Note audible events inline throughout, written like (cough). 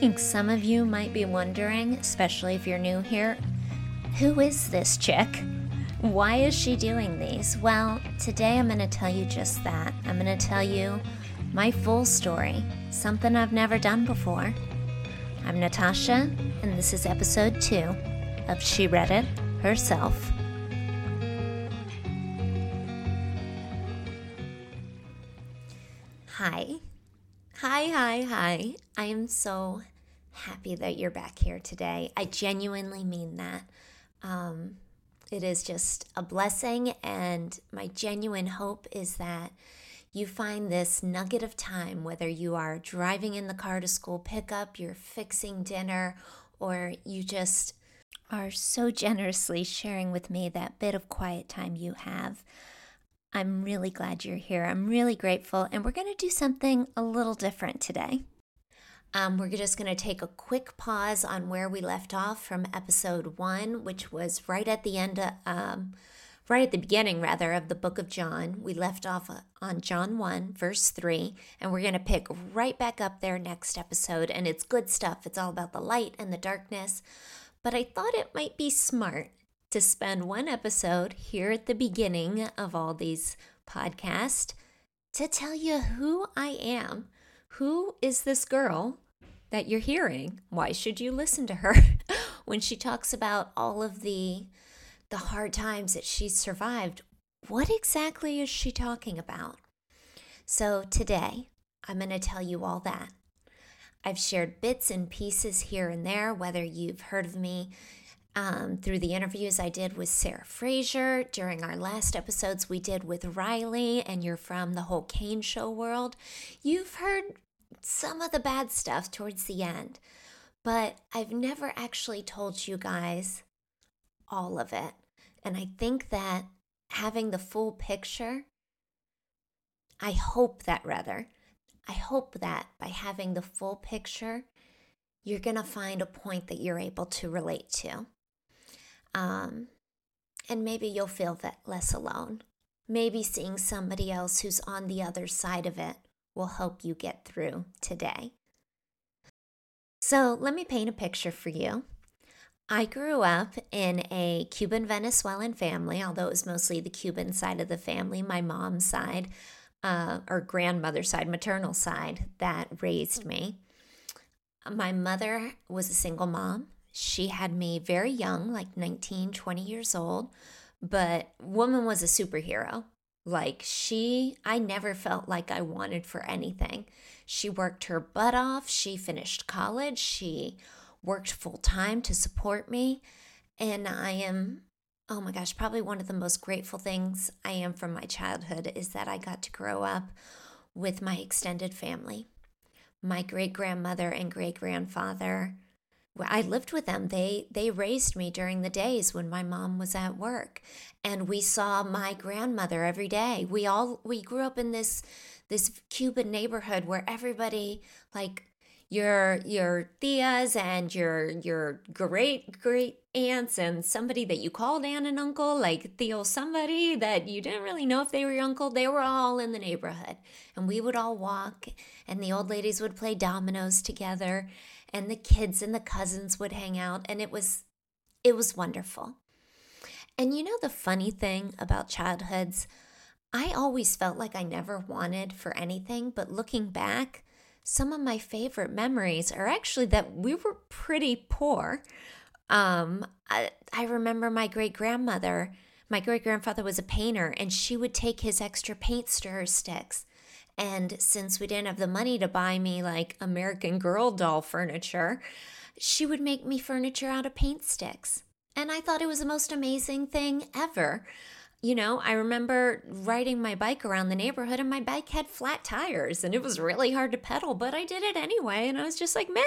think some of you might be wondering, especially if you're new here, who is this chick? Why is she doing these? Well, today I'm going to tell you just that. I'm going to tell you my full story, something I've never done before. I'm Natasha, and this is episode two of She Read It Herself. Hi. Hi, hi. I am so happy that you're back here today. I genuinely mean that. Um, it is just a blessing, and my genuine hope is that you find this nugget of time, whether you are driving in the car to school pickup, you're fixing dinner, or you just are so generously sharing with me that bit of quiet time you have. I'm really glad you're here. I'm really grateful, and we're going to do something a little different today. Um, we're just going to take a quick pause on where we left off from episode one, which was right at the end, of, um, right at the beginning, rather, of the book of John. We left off uh, on John 1, verse 3, and we're going to pick right back up there next episode. And it's good stuff. It's all about the light and the darkness. But I thought it might be smart to spend one episode here at the beginning of all these podcasts to tell you who I am who is this girl that you're hearing? Why should you listen to her (laughs) when she talks about all of the the hard times that she's survived? What exactly is she talking about? So today, I'm going to tell you all that. I've shared bits and pieces here and there, whether you've heard of me um, through the interviews I did with Sarah Fraser during our last episodes we did with Riley, and you're from the whole Kane Show world, you've heard some of the bad stuff towards the end. But I've never actually told you guys all of it. And I think that having the full picture, I hope that rather, I hope that by having the full picture, you're going to find a point that you're able to relate to. Um, and maybe you'll feel that less alone. Maybe seeing somebody else who's on the other side of it will help you get through today. So, let me paint a picture for you. I grew up in a Cuban Venezuelan family, although it was mostly the Cuban side of the family, my mom's side, uh, or grandmother's side, maternal side, that raised me. My mother was a single mom. She had me very young, like 19, 20 years old, but woman was a superhero. Like she, I never felt like I wanted for anything. She worked her butt off. She finished college. She worked full time to support me. And I am, oh my gosh, probably one of the most grateful things I am from my childhood is that I got to grow up with my extended family. My great grandmother and great grandfather I lived with them. They they raised me during the days when my mom was at work, and we saw my grandmother every day. We all we grew up in this this Cuban neighborhood where everybody like your your tias and your your great great aunts and somebody that you called aunt and uncle like tío somebody that you didn't really know if they were your uncle they were all in the neighborhood and we would all walk and the old ladies would play dominoes together and the kids and the cousins would hang out and it was it was wonderful. And you know the funny thing about childhoods, I always felt like I never wanted for anything, but looking back, some of my favorite memories are actually that we were pretty poor. Um, I, I remember my great grandmother, my great grandfather was a painter, and she would take his extra paint stirrer sticks and since we didn't have the money to buy me like American Girl doll furniture, she would make me furniture out of paint sticks. And I thought it was the most amazing thing ever. You know, I remember riding my bike around the neighborhood and my bike had flat tires and it was really hard to pedal, but I did it anyway. And I was just like, meh,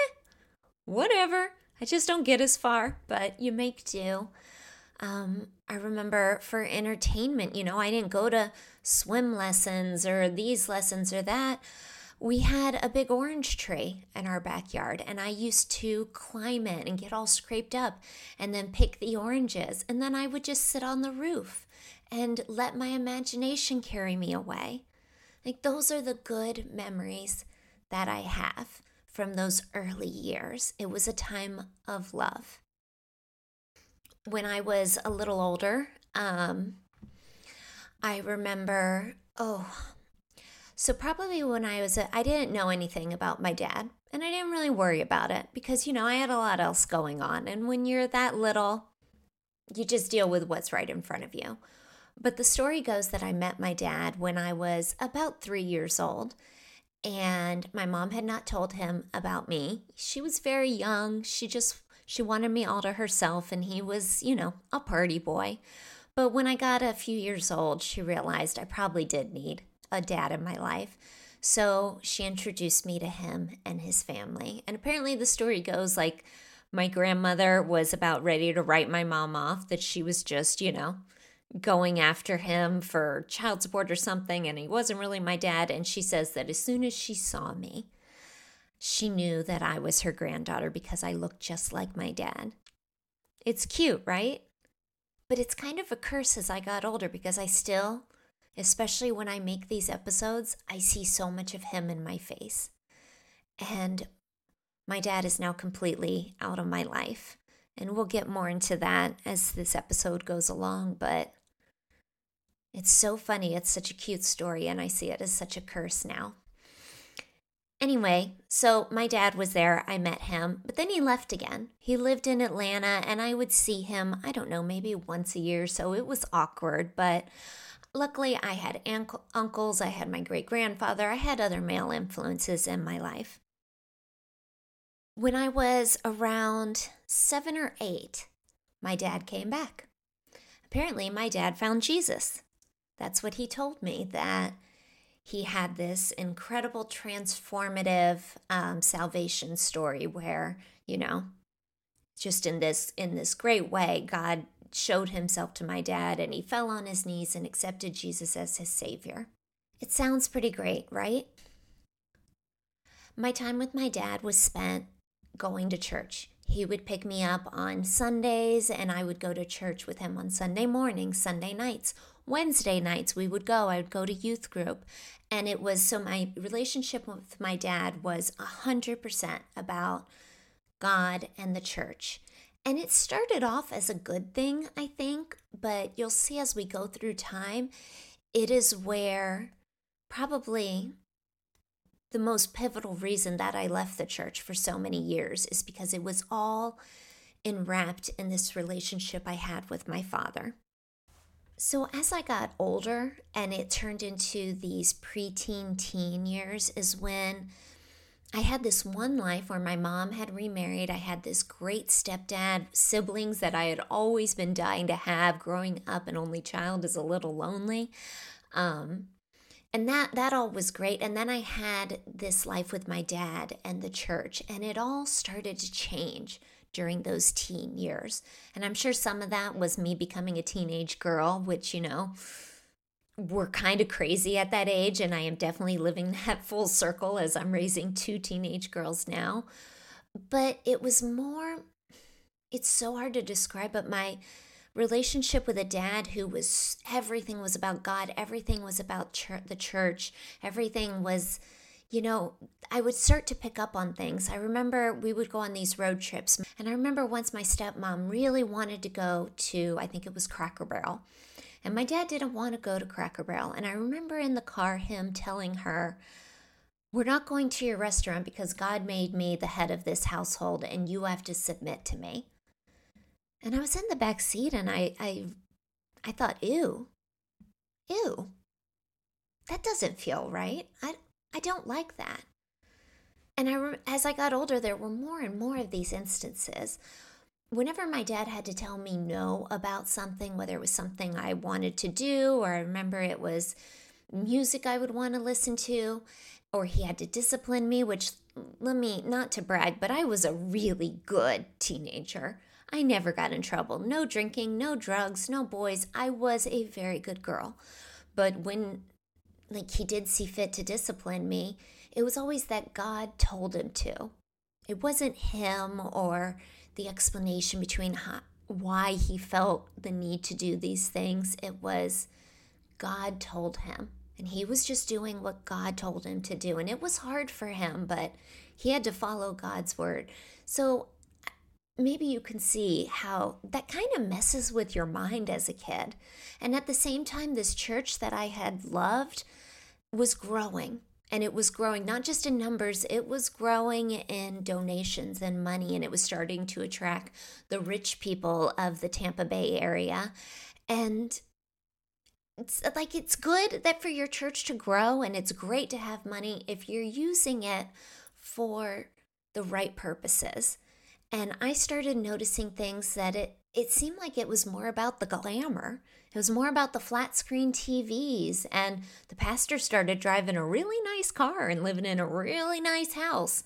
whatever. I just don't get as far, but you make do. Um, I remember for entertainment, you know, I didn't go to swim lessons or these lessons or that. We had a big orange tree in our backyard, and I used to climb it and get all scraped up and then pick the oranges. And then I would just sit on the roof and let my imagination carry me away. Like, those are the good memories that I have from those early years. It was a time of love. When I was a little older, um, I remember, oh, so probably when I was, I didn't know anything about my dad and I didn't really worry about it because, you know, I had a lot else going on. And when you're that little, you just deal with what's right in front of you. But the story goes that I met my dad when I was about three years old. And my mom had not told him about me. She was very young. She just, she wanted me all to herself. And he was, you know, a party boy. But when I got a few years old, she realized I probably did need a dad in my life. So she introduced me to him and his family. And apparently, the story goes like my grandmother was about ready to write my mom off, that she was just, you know, going after him for child support or something, and he wasn't really my dad. And she says that as soon as she saw me, she knew that I was her granddaughter because I looked just like my dad. It's cute, right? But it's kind of a curse as I got older because I still especially when I make these episodes, I see so much of him in my face. And my dad is now completely out of my life. And we'll get more into that as this episode goes along. But it's so funny. It's such a cute story, and I see it as such a curse now. Anyway, so my dad was there. I met him, but then he left again. He lived in Atlanta, and I would see him, I don't know, maybe once a year. So it was awkward, but Luckily, I had uncles, I had my great grandfather, I had other male influences in my life. When I was around seven or eight, my dad came back. Apparently, my dad found Jesus. That's what he told me, that he had this incredible transformative um, salvation story where, you know, just in this in this great way god showed himself to my dad and he fell on his knees and accepted Jesus as his Savior. It sounds pretty great, right? My time with my dad was spent going to church. He would pick me up on Sundays and I would go to church with him on Sunday mornings, Sunday nights. Wednesday nights we would go. I would go to youth group. And it was so my relationship with my dad was 100% about God and the church. And it started off as a good thing, I think, but you'll see as we go through time, it is where probably the most pivotal reason that I left the church for so many years is because it was all enwrapped in this relationship I had with my father. So, as I got older and it turned into these preteen teen years, is when I had this one life where my mom had remarried. I had this great stepdad, siblings that I had always been dying to have. Growing up an only child is a little lonely. Um, and that that all was great and then i had this life with my dad and the church and it all started to change during those teen years and i'm sure some of that was me becoming a teenage girl which you know were kind of crazy at that age, and I am definitely living (laughs) that full circle as I'm raising two teenage girls now. But it was more, it's so hard to describe, but my relationship with a dad who was everything was about God, everything was about church, the church, everything was, you know, I would start to pick up on things. I remember we would go on these road trips, and I remember once my stepmom really wanted to go to, I think it was Cracker Barrel. And my dad didn't want to go to Cracker Barrel. And I remember in the car him telling her, We're not going to your restaurant because God made me the head of this household and you have to submit to me. And I was in the back seat and I I I thought, ew. Ew. That doesn't feel right. I I don't like that. And I as I got older there were more and more of these instances whenever my dad had to tell me no about something, whether it was something I wanted to do, or I remember it was music I would want to listen to, or he had to discipline me, which let me not to brag, but I was a really good teenager. I never got in trouble. No drinking, no drugs, no boys. I was a very good girl. But when like he did see fit to discipline me, it was always that God told him to. It wasn't him or the explanation between how, why he felt the need to do these things. It was God told him And he was just doing what God told him to do. And it was hard for him, but he had to follow God's word. So maybe you can see how that kind of messes with your mind as a kid. And at the same time, this church that I had loved was growing. And it was growing not just in numbers, it was growing in donations and money. And it was starting to attract the rich people of the Tampa Bay area. And it's uh, like it's good that for your church to grow and it's great to have money if you're using it for the right purposes. And I started noticing things that it it seemed like it was more about the glamour. It was more about the flat screen TVs. And the pastor started driving a really nice car and living in a really nice house.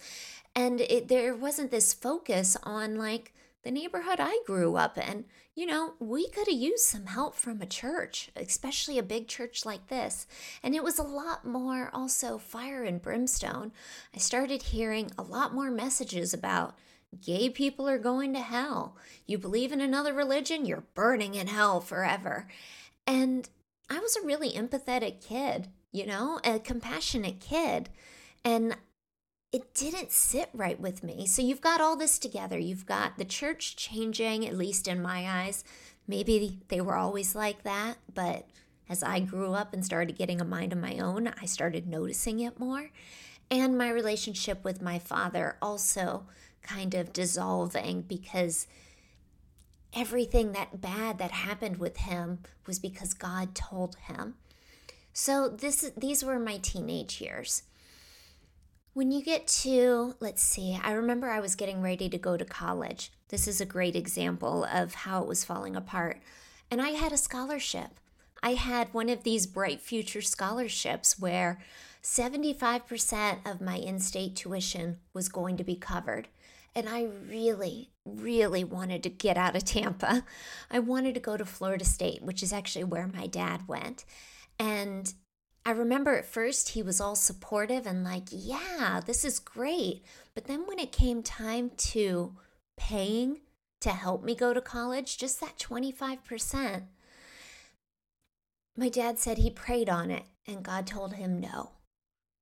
And it, there wasn't this focus on like the neighborhood I grew up in. You know, we could have used some help from a church, especially a big church like this. And it was a lot more also fire and brimstone. I started hearing a lot more messages about gay people are going to hell. You believe in another religion, you're burning in hell forever. And I was a really empathetic kid, you know, a compassionate kid. And it didn't sit right with me. So you've got all this together. You've got the church changing, at least in my eyes. Maybe they were always like that, but as I grew up and started getting a mind of my own, I started noticing it more. And my relationship with my father also kind of dissolving because everything that bad that happened with him was because God told him. So this these were my teenage years. When you get to, let's see, I remember I was getting ready to go to college. This is a great example of how it was falling apart. And I had a scholarship. I had one of these Bright Future scholarships where 75% of my in state tuition was going to be covered. And I really, really wanted to get out of Tampa. (laughs) I wanted to go to Florida State, which is actually where my dad went. And I remember at first he was all supportive and like, yeah, this is great. But then when it came time to paying to help me go to college, just that 25%, my dad said he prayed on it and God told him no,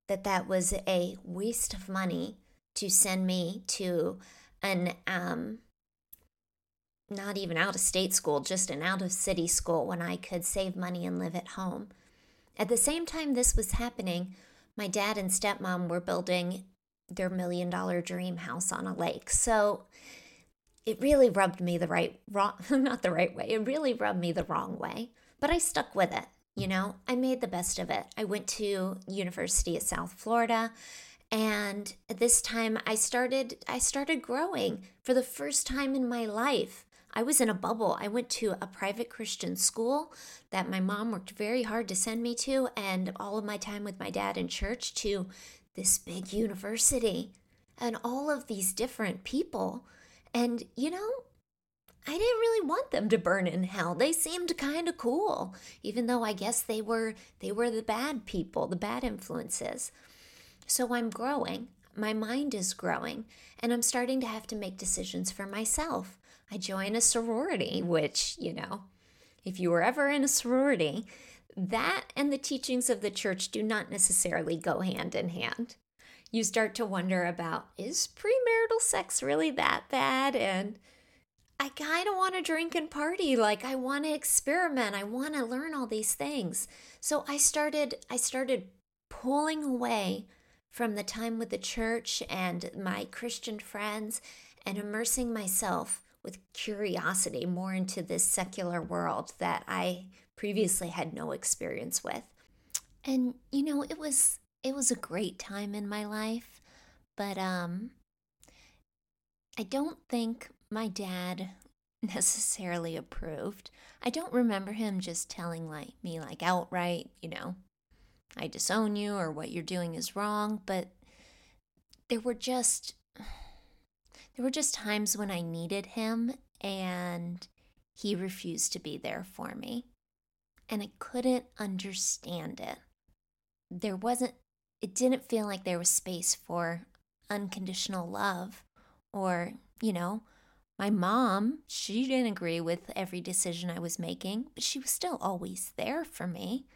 that that was a waste of money to send me to an, um, not even out of state school, just an out of city school when I could save money and live at home. At the same time this was happening, my dad and stepmom were building their million dollar dream house on a lake. So it really rubbed me the right wrong (laughs) not the right way. It really rubbed me the wrong way, but I stuck with it. You know, I made the best of it. I went to University of South Florida and this time I started I started growing for the first time in my life. I was in a bubble. I went to a private Christian school that my mom worked very hard to send me to, and all of my time with my dad in church to this big university and all of these different people. And, you know, I didn't really want them to burn in hell. They seemed kind of cool, even though I guess they were they were the bad people, the bad influences. So I'm growing. My mind is growing, and I'm starting to have to make decisions for myself. I join a sorority, which, you know, if you were ever in a sorority, that and the teachings of the church do not necessarily go hand in hand. You start to wonder about is premarital sex really that bad? And I kind of want to drink and party. Like I want to experiment. I want to learn all these things. So I started I started pulling away from the time with the church and my Christian friends and immersing myself with curiosity more into this secular world that I previously had no experience with. And you know, it was it was a great time in my life, but um I don't think my dad (laughs) necessarily approved. I don't remember him just telling like me like outright, you know, I disown you or what you're doing is wrong, but there were just there were just times when I needed him and he refused to be there for me. And I couldn't understand it. There wasn't, it didn't feel like there was space for unconditional love or, you know, my mom, she didn't agree with every decision I was making, but she was still always there for me.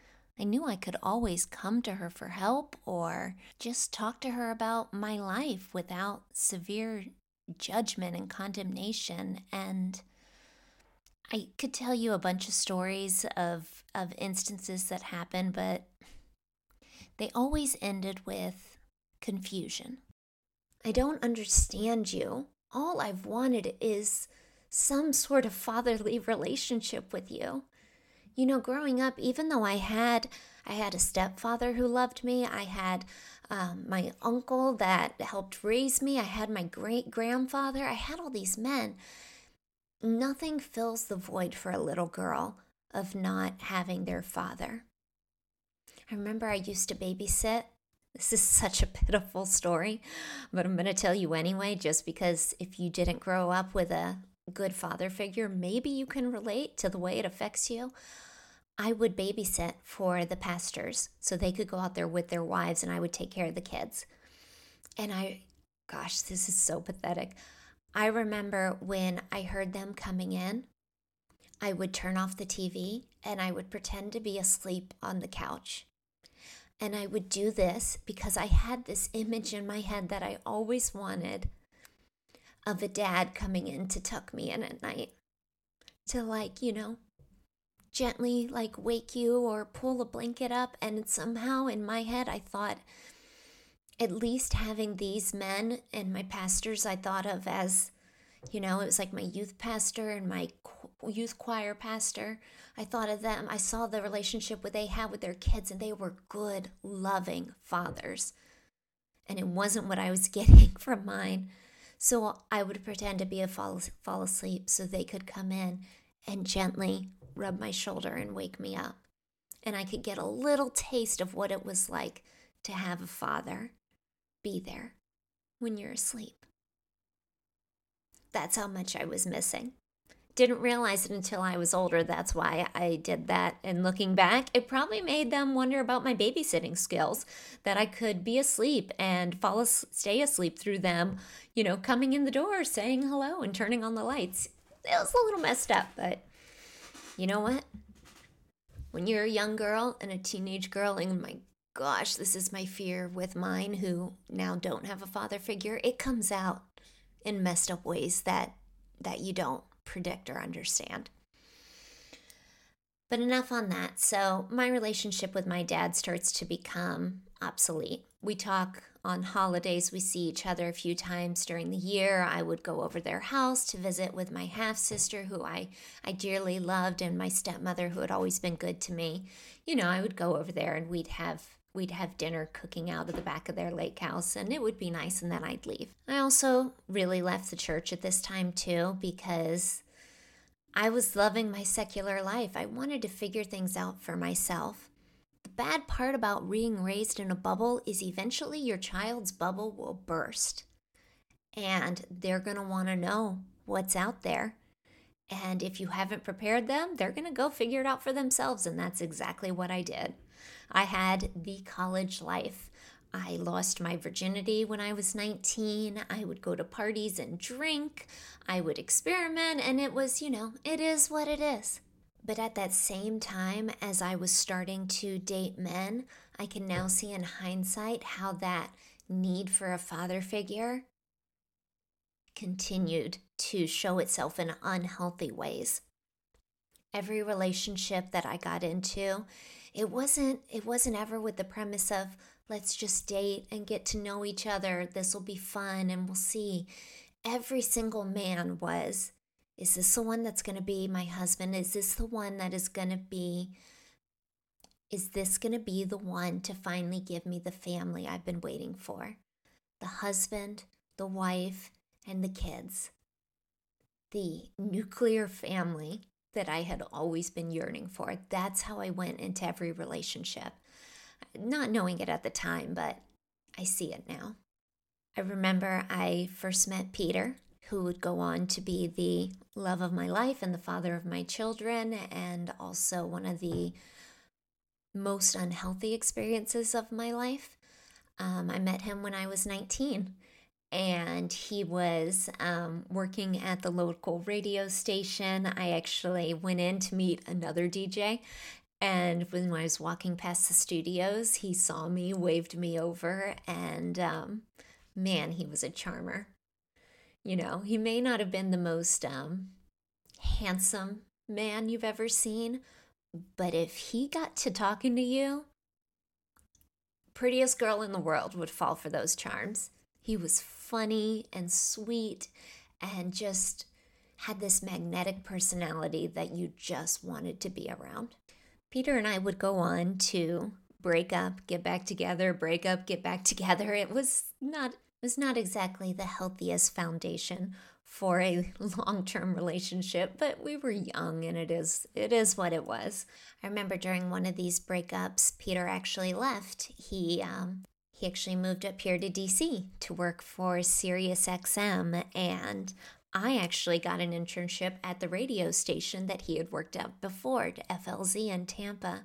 I knew I could always come to her for help or just talk to her about my life without severe judgment and condemnation. And I could tell you a bunch of stories of, of instances that happened, but they always ended with confusion. I don't understand you. All I've wanted is some sort of fatherly (laughs) relationship with you. You know, growing up, even though I had I had a stepfather who loved me, I had um, my uncle that helped raise me, I had my great grandfather, I had all these men. Nothing fills the void for a little girl of not having their father. I remember I used to babysit. This is (laughs) such a pitiful story, but I'm going to tell you anyway, just because if you didn't grow up with a good father figure, maybe you can relate to the way it affects you. I would babysit for the pastors so they could go out there with their wives and I would take care of the kids. And I, gosh, this is so pathetic. I remember when I heard them coming in, I would turn off the TV and I would pretend to be asleep on the couch. And I would do this because I had this image in my head that I always wanted of a dad coming in to tuck me in at night. To, like, you know, gently like wake you or pull a blanket up. And somehow in my head, I thought, at least having these men and my pastors, I thought of as, you know, it was like my youth pastor and my youth choir pastor. I thought of them. I saw the relationship what they had with their kids, and they were good, loving fathers. And it wasn't what I was (laughs) getting from mine. So I would pretend to be a fall, fall asleep so they could come in and gently rub my shoulder and wake me up. And I could get a little taste of what it was like to have a father be there when you're asleep. That's how much I was missing. Didn't realize it until I was older. That's why I did that. And looking back, it probably made them wonder about my babysitting skills that I could be asleep and fall as- stay asleep through them, you know, coming in the door, saying hello, and turning on the lights. It was a little messed up, but you know what? When you're a young girl and a teenage girl, and my gosh, this is my fear with mine who now don't have a father figure, it comes out in messed up ways that that you don't predict or understand. But enough on that. So, my relationship with my dad starts to become obsolete. We talk on holidays, we see each other a few times during the year. I would go over their house to visit with my half sister, who I, I dearly loved, and my stepmother, who had always been good to me. You know, I would go over there and we'd have we'd have dinner cooking out of the back of their lake house and it would be nice and then I'd leave. I also really left the church at this time too because I was loving my secular life. I wanted to figure things out for myself. The bad part about being raised in a bubble is eventually your child's bubble will burst and they're going to want to know what's out there. And if you haven't prepared them, they're going to go figure it out for themselves. And that's exactly what I did. I had the college life. I lost my virginity when I was 19. I would go to parties and drink. I would experiment, and it was, you know, it is what it is. But at that same time, as I was starting to date men, I can now see in hindsight how that need for a father figure continued to show itself in unhealthy ways. Every relationship that I got into, it wasn't it wasn't ever with the premise of let's just date and get to know each other. This will be fun and we'll see. Every single man was is this the one that's going to be my husband? Is this the one that is going to be is this going to be the one to finally give me the family I've been waiting for? The husband the wife and the kids. The nuclear family that I had always been yearning for. That's how I went into every relationship. Not knowing it at the time, but I see it now. I remember I first met Peter, who would go on to be the love of my life and the father of my children, and also one of the most unhealthy experiences of my life. Um, I met him when I was 19 and he was um, working at the local radio station. I actually went in to meet another DJ, And when I was walking past the studios, he saw me, waved me over, and um, man, he was a charmer. You know, he may not have been the most um, handsome man you've ever seen, but if he got to talking to you, prettiest girl in the world would fall for those charms. He was funny and sweet and just had this magnetic personality that you just wanted to be around. Peter and I would go on to break up, get back together, break up, get back (laughs) together. It was not it was not exactly the healthiest foundation for a (laughs) long-term relationship, but we were young and it is it is what it was. I remember during one of these breakups, Peter actually left. He um he actually moved up here to DC to work for Sirius XM and I actually got an internship at the radio station that he had worked at before, to FLZ in Tampa.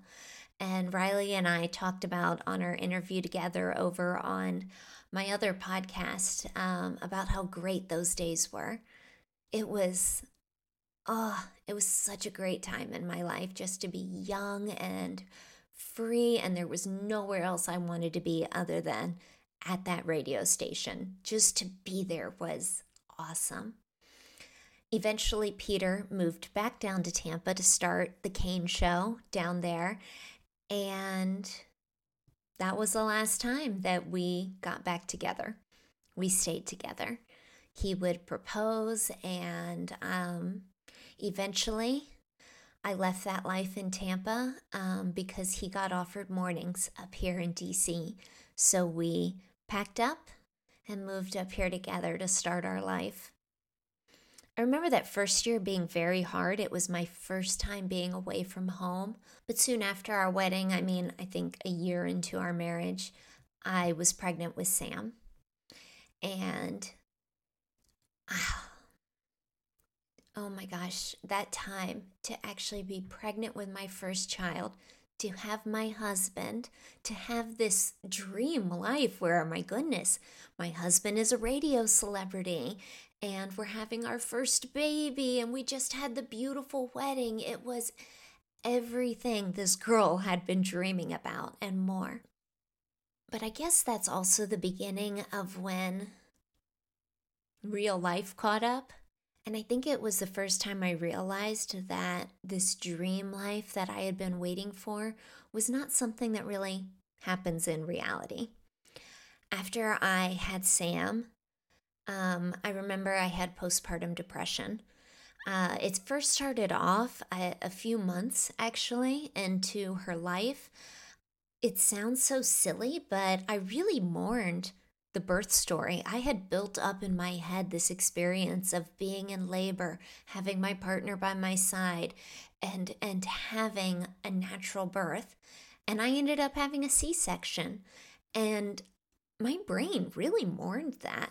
And Riley and I talked about on our interview together over on my other podcast um, about how great those days were. It was, oh, it was such a great time in my life just to be young and free, and there was nowhere else I wanted to be other than at that radio station. Just to be there was awesome. Eventually, Peter moved back down to Tampa to start the Kane show down there. And that was the last time that we got back together. We stayed together. He would propose, and um, eventually, I left that life in Tampa um, because he got offered mornings up here in DC. So we packed up and moved up here together to start our life. I remember that first year being very hard. It was my first time being away from home. But soon after our wedding, I mean, I think a year into our marriage, I was pregnant with Sam. And oh my gosh, that time to actually be pregnant with my first child, to have my husband, to have this dream life where, my goodness, my husband is a radio celebrity and we're having our first baby and we just had the beautiful wedding. It was everything this girl had been dreaming about and more. But I guess that's also the beginning of when real life caught up. And I think it was the first time I realized that this dream life that I had been waiting for was not something that really happens in reality. After I had Sam, um, I remember I had postpartum depression. Uh, it first started off a, a few months actually into her life. It sounds so silly, but I really mourned the birth story. I had built up in my head this experience of being in labor, having my partner by my side, and and having a natural birth. And I ended up having a C-section. And my brain really mourned that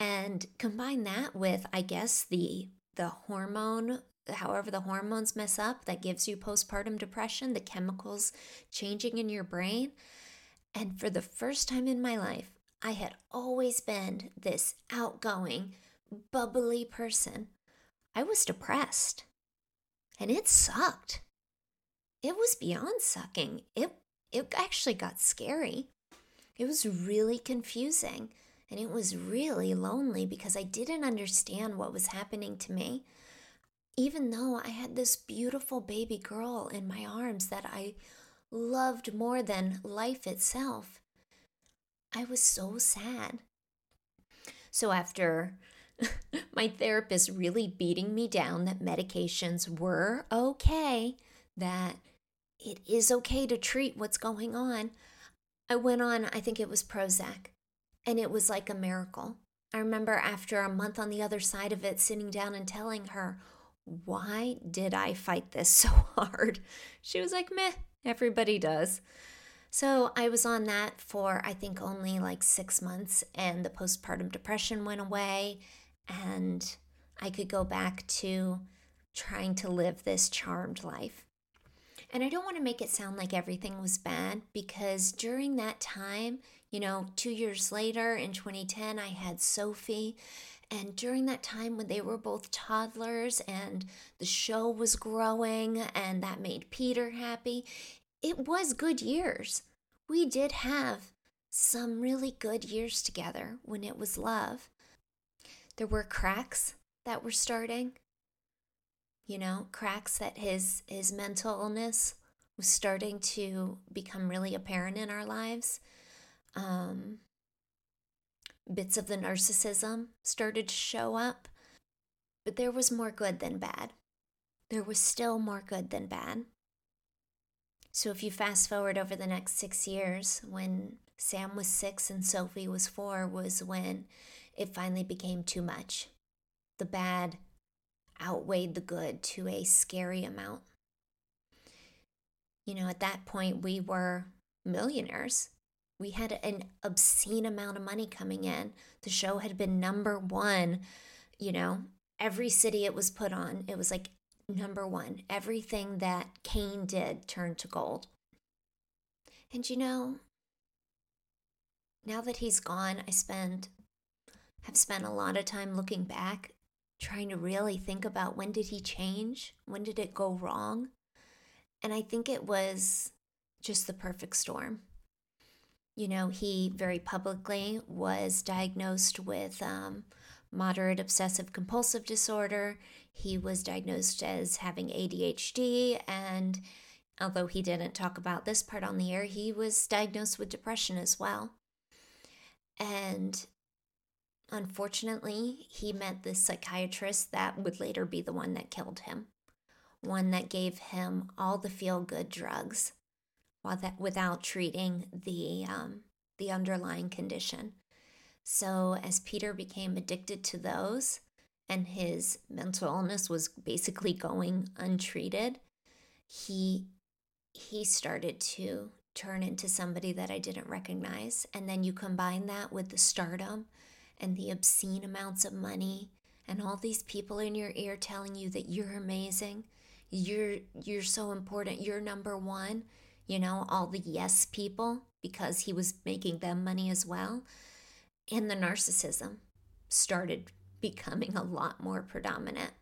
and combine that with i guess the the hormone however the hormones mess up that gives you postpartum depression the chemicals changing in your brain and for the first time in my life i had always been this outgoing bubbly person. I was depressed. And it sucked. It was beyond sucking. It it actually got scary. It was really confusing. And it was really lonely because I didn't understand what was happening to me. Even though I had this beautiful baby girl in my arms that I loved more than life itself, I was so sad. So, after (laughs) my therapist really beating me down that medications were okay, that it is okay to treat what's going on, I went on, I think it was Prozac. And it was like a miracle. I remember after a month on the other side of it, sitting down and telling her, Why did I fight this (laughs) so hard? She was like, Meh, everybody does. So I was on that for, I think, only like six months, and the postpartum depression went away, and I could go back to trying to live this charmed life. And I don't want to make it sound like everything was bad because during that time, you know, two years later in 2010, I had Sophie, And during that time when they were both toddlers and the show was growing and that made Peter happy, it was good years. We did have some really good years together when it was love. There were cracks that were starting. You know, cracks that his his mental illness was starting to become really apparent in our lives. Um, bits of the narcissism started to show up, but there was more good than bad. There was still more good than bad. So if you fast forward over the next six years, when Sam was six and Sophie was four, was when it finally became too much. The bad outweighed the good to a scary amount. You know, at that point, we were millionaires we had an obscene amount of money coming in. The show had been number one, you know, every city it was put on, it was like number one. Everything that Kane did turned to gold. And you know, now that he's gone, I spend have spent a lot of time looking back, trying to really think about when did he change? When did it go wrong? And I think it was just the perfect storm you know, he very publicly was diagnosed with um, moderate obsessive compulsive disorder. He was diagnosed as having ADHD. And although he didn't talk about this part on the air, he was diagnosed with depression as well. And unfortunately, he met this psychiatrist that would later be the one that killed him, one that gave him all the feel good drugs while that without treating the um, the underlying condition. So as Peter became addicted to those, and his mental illness was basically going untreated, he he started to turn into somebody that I didn't recognize. And then you combine that with the stardom and the obscene amounts of money and all these people in your ear telling you that you're amazing, you're you're so important, you're number 1 you know, all the yes people because he was making them money as well. And the narcissism started becoming a lot more predominant.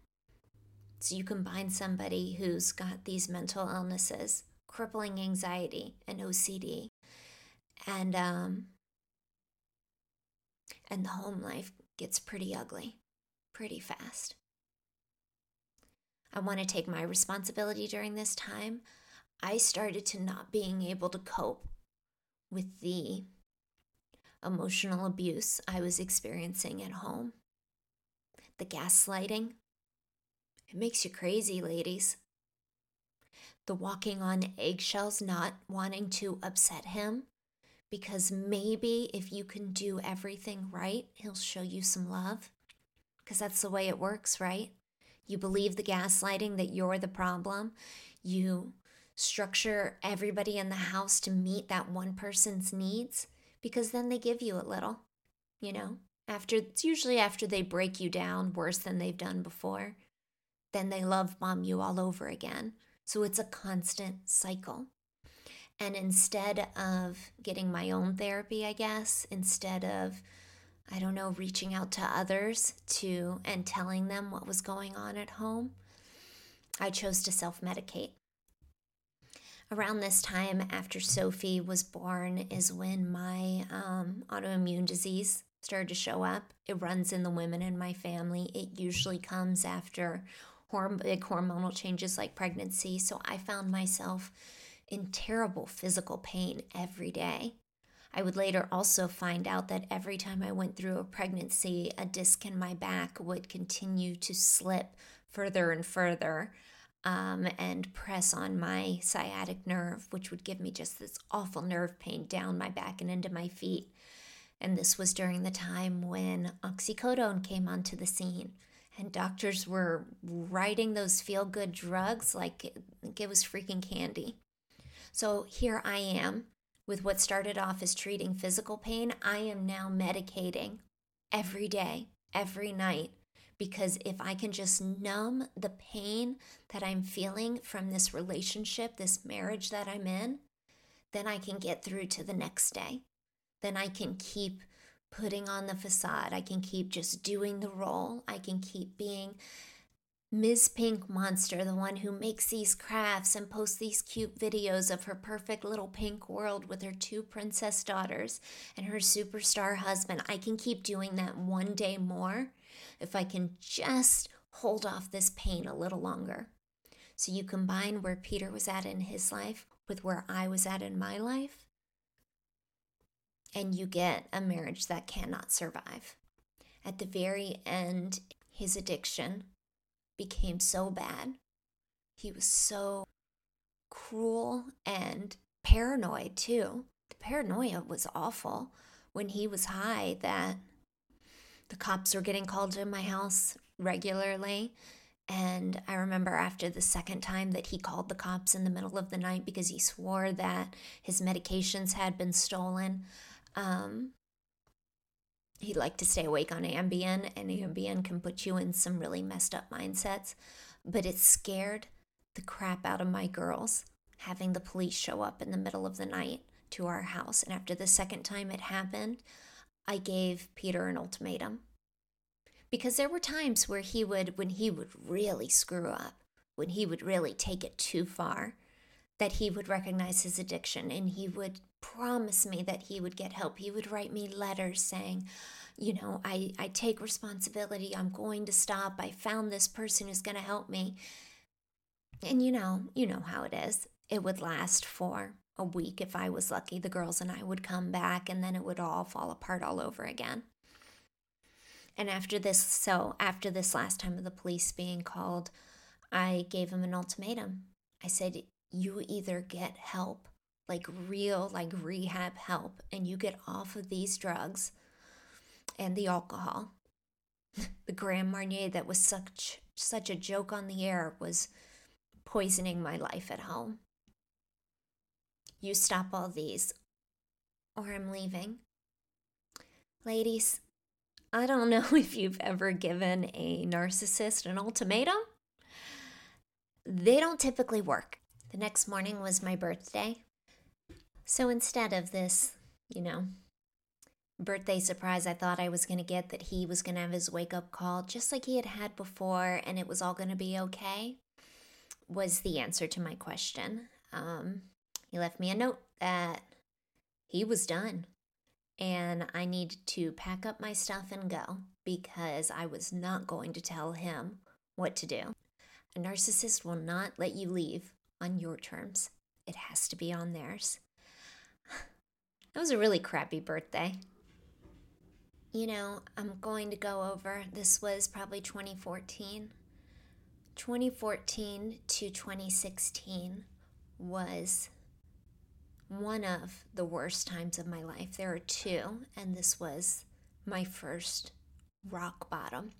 So you combine somebody who's got these mental illnesses, crippling anxiety, and OCD, and um, and the home life gets pretty ugly, pretty fast. I want to take my responsibility during this time. I started to not being able to cope with the emotional abuse I was experiencing at home. The gaslighting. It makes you crazy, ladies. The walking on eggshells, not wanting to upset him, because maybe if you can do everything right, he'll show you some love. Because that's the way it works, right? You believe the gaslighting that you're the problem. You structure everybody in the house to meet that one person's needs because then they give you a little, you know. After it's usually after they break you down worse than they've done before, then they love bomb you all over again. So it's a constant cycle. And instead of getting my own therapy, I guess, instead of I don't know, reaching out to others to and telling them what was going on at home, I chose to self-medicate around this time after Sophie was born is when my um, autoimmune disease started to show up. It runs in the women in my family. It usually comes after horm- big hormonal changes like pregnancy. So I found myself in terrible physical pain every day. I would later also find out that every time I went through a pregnancy, a disc in my back would continue to slip further and further um, and press on my sciatic nerve, which would give me just this awful nerve pain down my back and into my feet. And this was during the time when oxycodone came onto the scene. And doctors were writing those feel good drugs like it, like it was freaking candy. So here I am with what started off as treating physical pain. I am now medicating every day, every night because if I can just numb the pain that I'm feeling from this relationship, this marriage that I'm in, then I can get through to the next day. Then I can keep putting on the facade. I can keep just doing the role. I can keep being Ms. Pink Monster, the one who makes these crafts and posts these cute videos of her perfect little pink world with her two princess daughters and her superstar husband. I can keep doing that one day more if I can just hold off this pain a little longer. So you combine where Peter was at in his life with where I was at in my life, and you get a marriage that cannot survive. At the very end, his addiction became so bad. He was so cruel and paranoid, too. The paranoia was awful when he was high that the cops were getting called to my house regularly. And I remember after the second time that he called the cops in the middle of the night because he swore that his medications had been stolen. Um, he liked to stay awake on Ambien, and Ambien can put you in some really messed up mindsets. But it scared the crap out of my girls having the police show up in the middle of the night to our house. And after the second time it happened, I gave Peter an ultimatum. Because there were times where he would, when he would really screw up, when he would really take it too far, that he would recognize his addiction and he would promise me that he would get help. He would write me letters saying, you know, I, I take responsibility. I'm going to stop. I found this person who's going to help me. And you know, you know how it is. It would last for a week if I was lucky. The girls and I would come back and then it would all fall apart all over again. And after this, so after this last time of the police being called, I gave him an ultimatum. I said, You either get help like real like rehab help and you get off of these drugs and the alcohol. (laughs) The grand marnier that was such such a joke on the air was poisoning my life at home. You stop all these or i'm leaving. Ladies i don't (laughs) know if you've ever given a narcissist an ultimatum. They don't typically work. The next morning was my birthday so instead of this, you know, birthday surprise I thought I was going to get that he was going to have his wake up call just like he had had before and it was all going to be okay, was the answer to my question. Um, he left me a note that he was done and I needed to pack up my stuff and go because I was not going to tell him what to do. A narcissist will not let you leave on your terms, it has to be on theirs. It was a really crappy birthday. You know, I'm going to go over this was probably 2014. 2014 to 2016 was one of the worst times of my life. There are two, and this was my first rock bottom.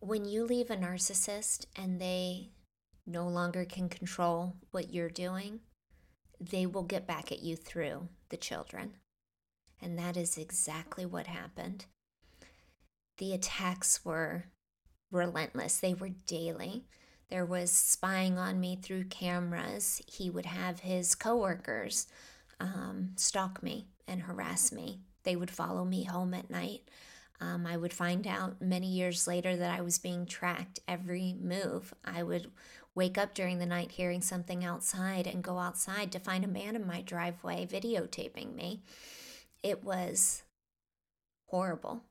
When you leave a narcissist and they no longer can control what you're doing, they will get back at you through the children. And that is exactly what happened. The attacks were relentless, they were daily. There was spying on me through cameras. He would have his coworkers um, stalk me and harass me. They would follow me home at night. Um, I would find out many years later that I was being tracked every move. I would wake up during the night hearing something outside and go outside to find a man in my driveway videotaping me. It was horrible.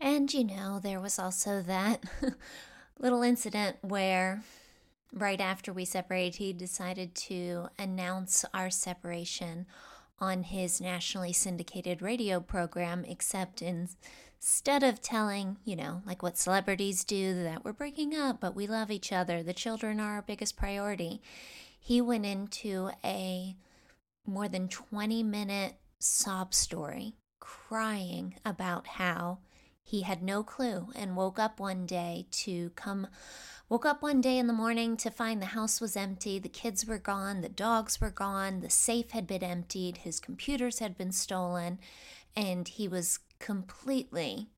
And you know, there was also that (laughs) little incident where right after we separated, he decided to announce our separation on his nationally syndicated radio program, except in Instead of telling, you know, like what celebrities do, that we're breaking up, but we love each other, the children are our biggest priority, he went into a more than 20 minute sob story crying about how he had no clue and woke up one day to come woke up one day in the morning to find the house was empty the kids were gone the dogs were gone the safe had been emptied his computers had been stolen and he was completely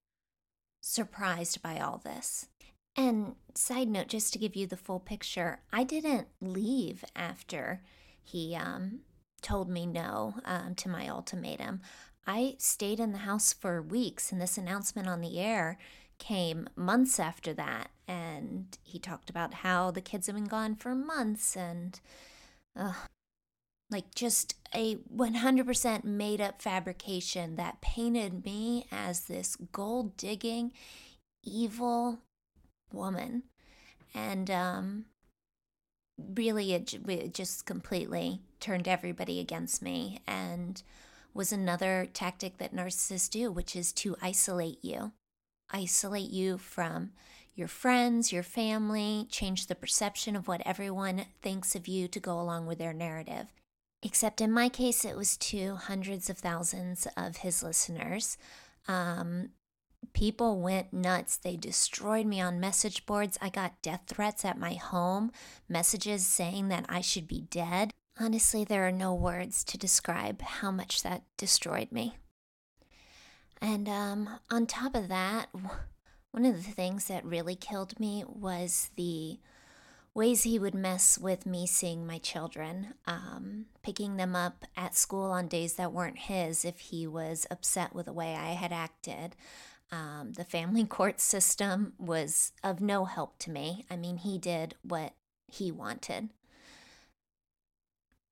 surprised by all this. And side note, just to give you the full picture, I didn't leave after he um, told me no um, to my ultimatum. I stayed in the house for weeks, and this announcement on the air came months after that. And he talked about how the kids have been gone for months and uh, like just a 100% made up fabrication that painted me as this gold digging, evil woman. And um, really, it, it just completely turned everybody against me and was another tactic that narcissists do, which is to isolate you. Isolate you from your friends, your family, change the perception of what everyone thinks of you to go along with their narrative. Except in my case, it was to hundreds of thousands of his listeners. Um, people went nuts. They destroyed me on message boards. I got death threats at my home, messages saying that I should be dead. Honestly, there are no words to describe how much that destroyed me. And um, on top of that, one of the things that really killed me was the ways he would mess with me seeing my children, um, picking them up at school on days that weren't his if he was upset with the way I had acted. Um, the family (laughs) court system was of no help to me. I mean, he did what he wanted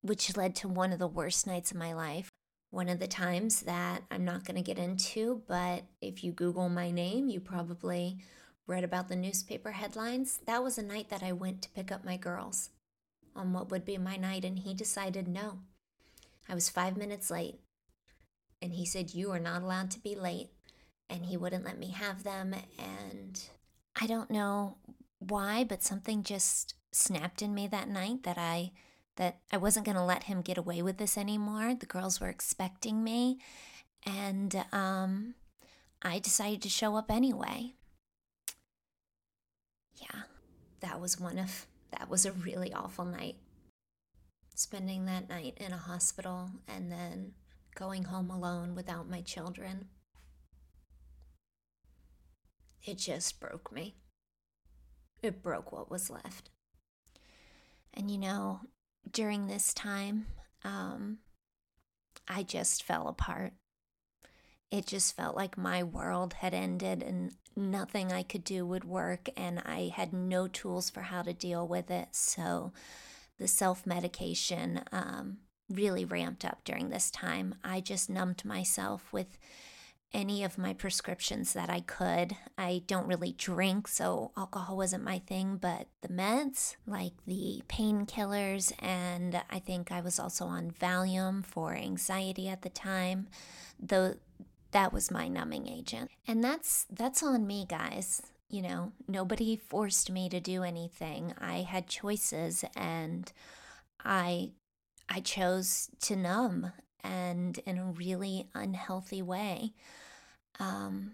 which led to one of the worst nights of my life. One of the times that I'm not going to get into, but if you Google my name, you probably read about the newspaper headlines. That was a night that I went to pick up my girls on what would be my night, and he decided no. I was five minutes late, and he said, You are not allowed to be late, and he wouldn't let me have them. And I don't know why, but something just snapped in me that night that I that I wasn't going to let him get away with this anymore. The girls were expecting me, and um, I decided to show up anyway. Yeah, that was one of, that was a really awful night. Spending that night in a hospital and then going home alone without my children. It just broke me. It broke what was left. And you know, during this time, um, I just fell apart. It just felt like my world had ended and nothing I could do would work, and I had no tools for how to deal with it. So the self medication um, really ramped up during this time. I just numbed myself with any of my prescriptions that I could. I don't really drink, so alcohol wasn't my thing, but the meds, like the painkillers, and I think I was also on Valium for anxiety at the time. Though that was my numbing agent. And that's that's on me, guys. You know, nobody forced me to do anything. I had choices and I I chose to numb and in a really unhealthy way. Um,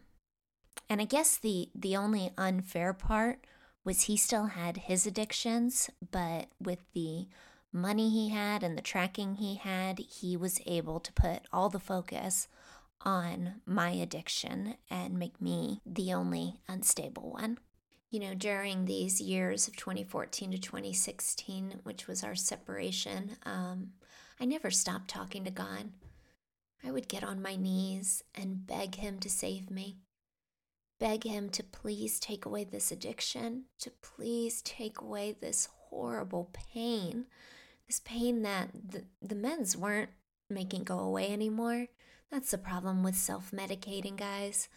and I guess the the only unfair part was he still had his addictions, but with the money he had and the tracking he had, he was able to put all the focus on my addiction and make me the only unstable one. You know, during these years of 2014 to 2016, which was our separation, um, I never stopped talking to God. I would get on my knees and beg Him to save me. Beg Him to please take away this addiction, to please take away this horrible pain, this pain that the, the meds weren't making go away anymore. That's the problem with self medicating, guys.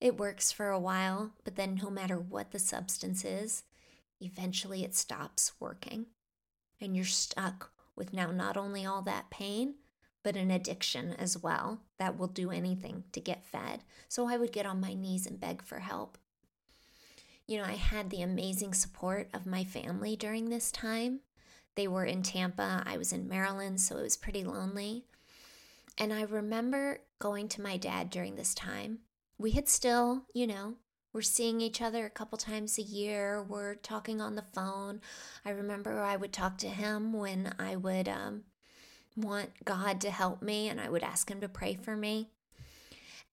It works for a while, but then no matter what the substance is, eventually it stops working. And you're stuck with now not only all that pain, but an addiction as well that will do anything to get fed. So I would get on my knees and beg for help. You know, I had the amazing support of my family during this time. They were in Tampa, I was in Maryland, so it was pretty lonely. And I remember going to my dad during this time. We had still, you know, we're seeing each other a couple times a year. We're talking on the phone. I remember I would talk to him when I would um, want God to help me, and I would ask Him to pray for me.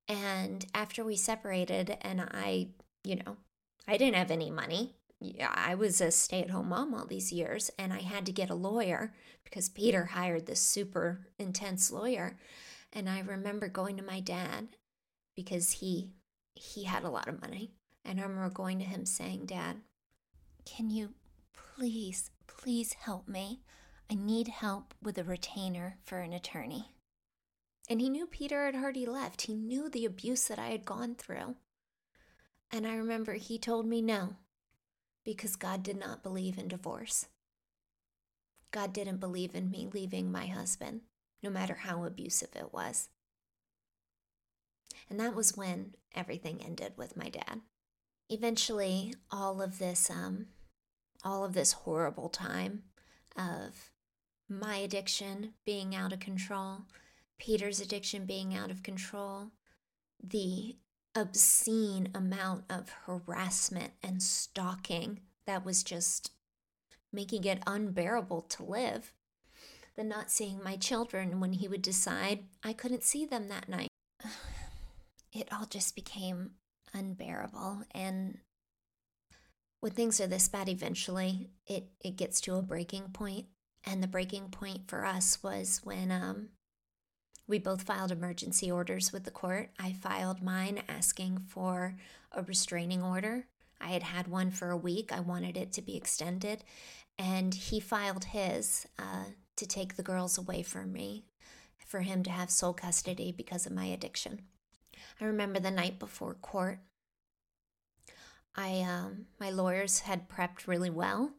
And after we separated, and I, you know, I didn't have any money. I was a stay at home mom all these years and I had to get a lawyer because Peter hired this super intense lawyer. And I remember going to my dad because he he had a lot of money. And I remember going to him saying, Dad, can you please, please help me? I need help with a retainer for an attorney. And he knew Peter had already left. He knew the abuse that I had gone through. And I remember he told me no, because God did not believe in divorce. God didn't believe in me leaving my husband, no matter how abusive it was. And that was when everything ended with my dad. Eventually, all of this, um, all of this horrible time of my addiction being out of control, Peter's addiction being out of control, the obscene amount of harassment and stalking that was just making it unbearable to live. The not seeing my children when he would decide I couldn't see them that night. (sighs) It all just became unbearable. And when things are this bad, eventually it, it gets to a breaking point. And the breaking point for us was when um, we both filed emergency orders with the court. I filed mine asking for a restraining order. I had had one for a week. I wanted it to be extended. And he filed his uh, to take the girls away from me, for him to have sole custody because of my addiction. I remember the night before court, I um, my lawyers had prepped really well.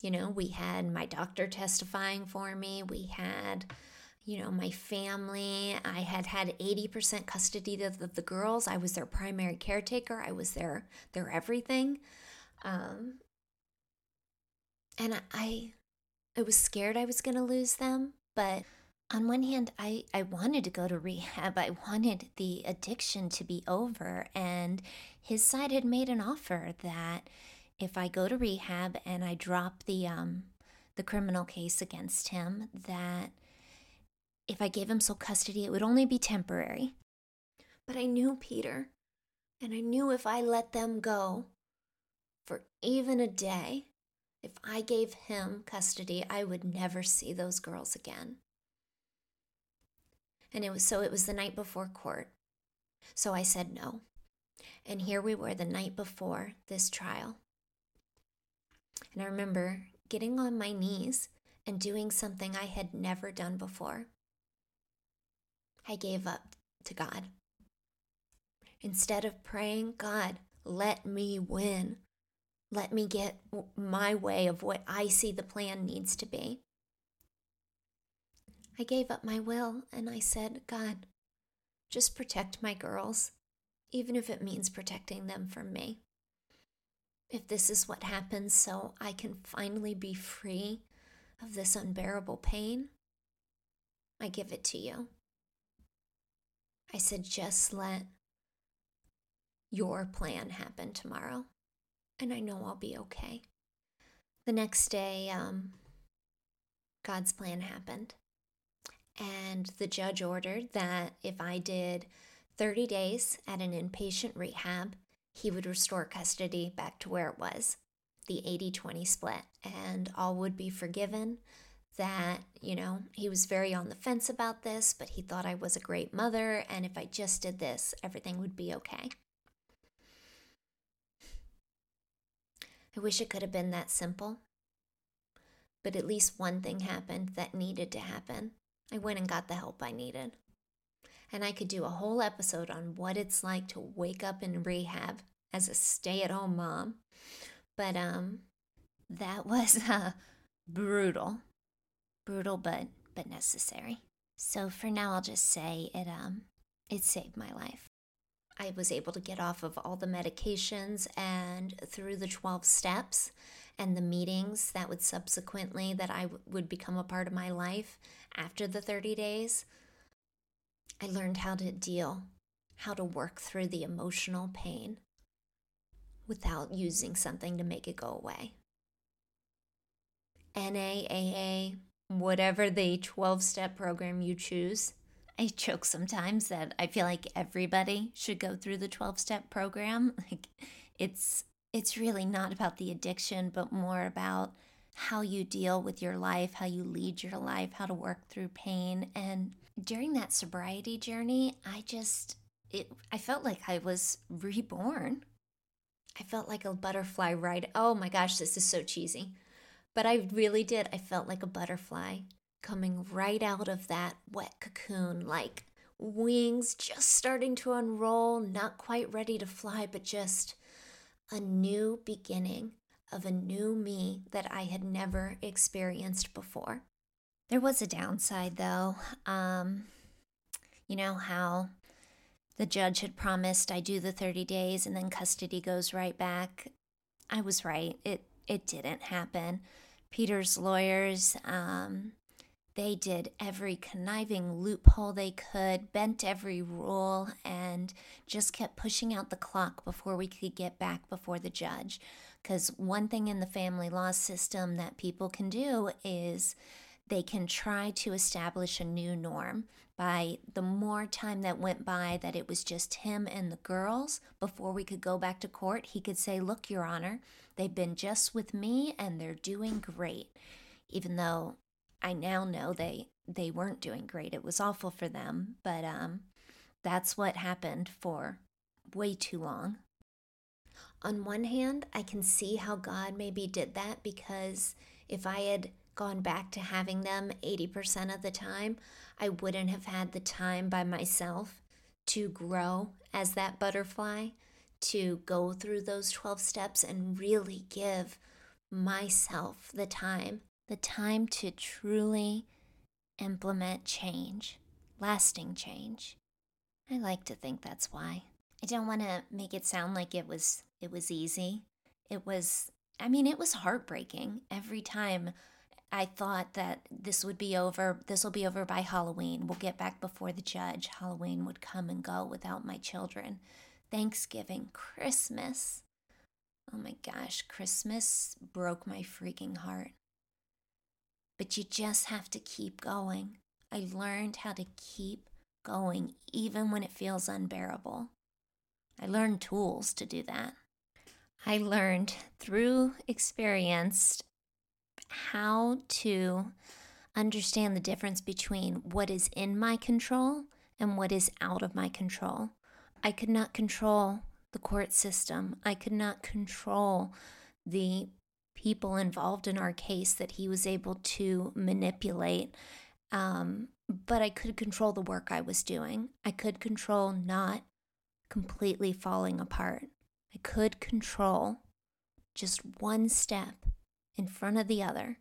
You know, we had my doctor testifying for me. We had you know, my family. I had had 80% custody of the, the girls. I was their primary caretaker. I was their their everything. Um, and I, I, was scared I was going to lose them, but on one hand, I, I wanted to go to rehab. I wanted the addiction to be over. And his side had made an offer that if I go to rehab and I drop the um the criminal case against him, that if I gave him sole custody, it would only be temporary. But I knew Peter, and I knew if I let them go for even a day, if I gave him custody, I would never see those girls again. And it was so it was the night before court. So I said no. And here we were the night before this trial. And I remember getting on my knees and doing something I had never done before. I gave up to God. Instead of praying, God, let me win. Let me get my way of what I see the plan needs to be. I gave up my will and I said, God, just protect my girls, even if it means protecting them from me. If this is what happens so I can finally be free of this unbearable pain, I give it to you. I said, just let your plan happen tomorrow, and I know I'll be okay. The next day, um, God's plan happened. And the judge ordered that if I did 30 days at an inpatient rehab, he would restore custody back to where it was the 80 20 split, and all would be forgiven that, you know, he was very on the fence about this, but he thought I was a great mother, and if I just did this, everything would be okay. I wish it could have been that simple. But at least one thing happened that needed to happen. I went and got the help I needed. And I could do a whole episode on what it's like to wake up in rehab as a stay at home mom. But um that (laughs) was uh, brutal brutal but but necessary. So for now I'll just say it um it saved my life. I was able to get off of all the medications and through the 12 steps and the meetings that would subsequently that I w- would become a part of my life after the 30 days. I learned how to deal, how to work through the emotional pain without using something to make it go away. NA AA whatever the 12 step program you choose. I joke sometimes that I feel like everybody should go through the 12 step program. (laughs) Like it's it's really not about the addiction, but more about how you deal with your life, how you lead your life, how to work through pain. And during that sobriety journey, I just, it, I felt like I was reborn. I felt like a butterfly right. Oh my gosh, this is so cheesy. But I really did. I felt like a butterfly coming right out of that wet cocoon, like wings just starting to unroll, not quite ready to fly, but just a new beginning of a new me that I had never experienced before. There was a downside though. Um, you know how the judge had promised I do the 30 days and then custody goes right back. I was right. It it didn't happen. Peter's lawyers um, they did every conniving loophole they could, bent every rule, and just kept pushing out the clock before we could get back before the judge. Because one thing in the family law system that people can do is they can try to establish a new norm by the more time that went by that it was just him and the girls before we could go back to court, he could say, Look, Your Honor, they've been just with me and they're doing great. Even though I now know they they weren't doing great. It was awful for them, but um that's what happened for way too long. On one hand, I can see how God maybe did that because if I had gone back to having them 80% of the time, I wouldn't have had the time by myself to grow as that butterfly, to go through those 12 steps and really give myself the time the time to truly implement change, lasting change. I like to think that's why. I don't want to make it sound like it was it was easy. It was I mean, it was heartbreaking every time I thought that this would be over, this will be over by Halloween. We'll get back before the judge. Halloween would come and go without my children. Thanksgiving, Christmas. Oh my gosh, Christmas broke my freaking heart but you just have to keep going. I learned how to keep going even when it feels unbearable. I learned tools to do that. I learned through experience how to understand the difference between what is in my control and what is out of my control. I could not control the court system. I could not control the people involved in our case that he was able to manipulate. Um, but I could control the work I was doing. I could control not completely falling apart. I could control just one step in front of the other